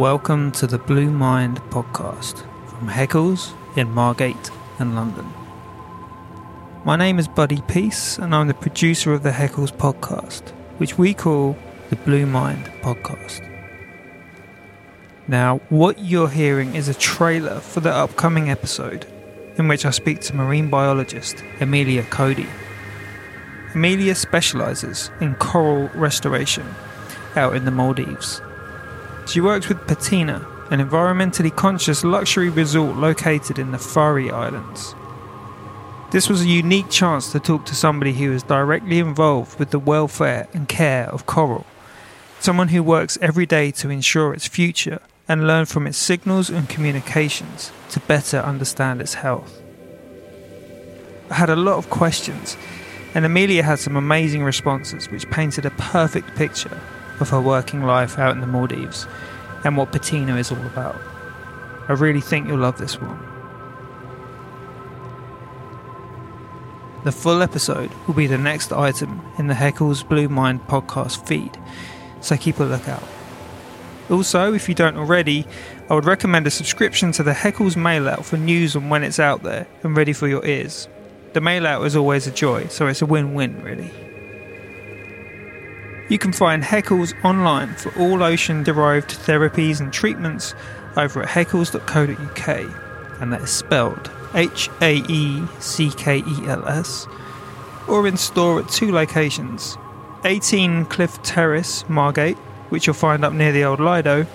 Welcome to the Blue Mind podcast from Haeckels in Margate and London. My name is Buddy Peace, and I'm the producer of the Haeckels podcast, which we call the Blue Mind podcast. Now, what you're hearing is a trailer for the upcoming episode in which I speak to marine biologist Amelia Cody. Amelia specialises in coral restoration out in the Maldives. She works with Patina, an environmentally conscious luxury resort located in the Fari Islands. This was a unique chance to talk to somebody who is directly involved with the welfare and care of coral, someone who works every day to ensure its future and learn from its signals and communications to better understand its health. I had a lot of questions, and Amelia had some amazing responses which painted a perfect picture of her working life out in the Maldives and what Patina is all about. I really think you'll love this one. The full episode will be the next item in the Haeckels Blue Mind podcast feed, so keep a lookout. Also, if you don't already, I would recommend a subscription to the Haeckels mail out for news on when it's out there and ready for your ears. The mail out is always a joy, so it's a win win, really. You can find Haeckels online for all ocean derived therapies and treatments over at haeckels.co.uk, and that is spelled H A E C K E L S, or in store at two locations 18 Cliff Terrace, Margate, which you'll find up near the old Lido,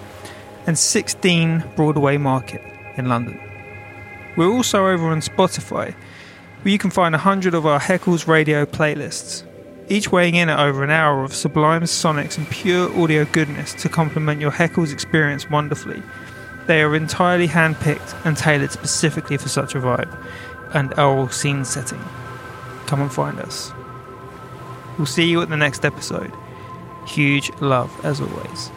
and 16 Broadway Market in London. We're also over on Spotify, where you can find a 100 of our Haeckels radio playlists, each weighing in at over an hour of sublime sonics and pure audio goodness to complement your Haeckels experience wonderfully. They are entirely handpicked and tailored specifically for such a vibe and aural scene setting. Come and find us. We'll see you at the next episode. Huge love as always.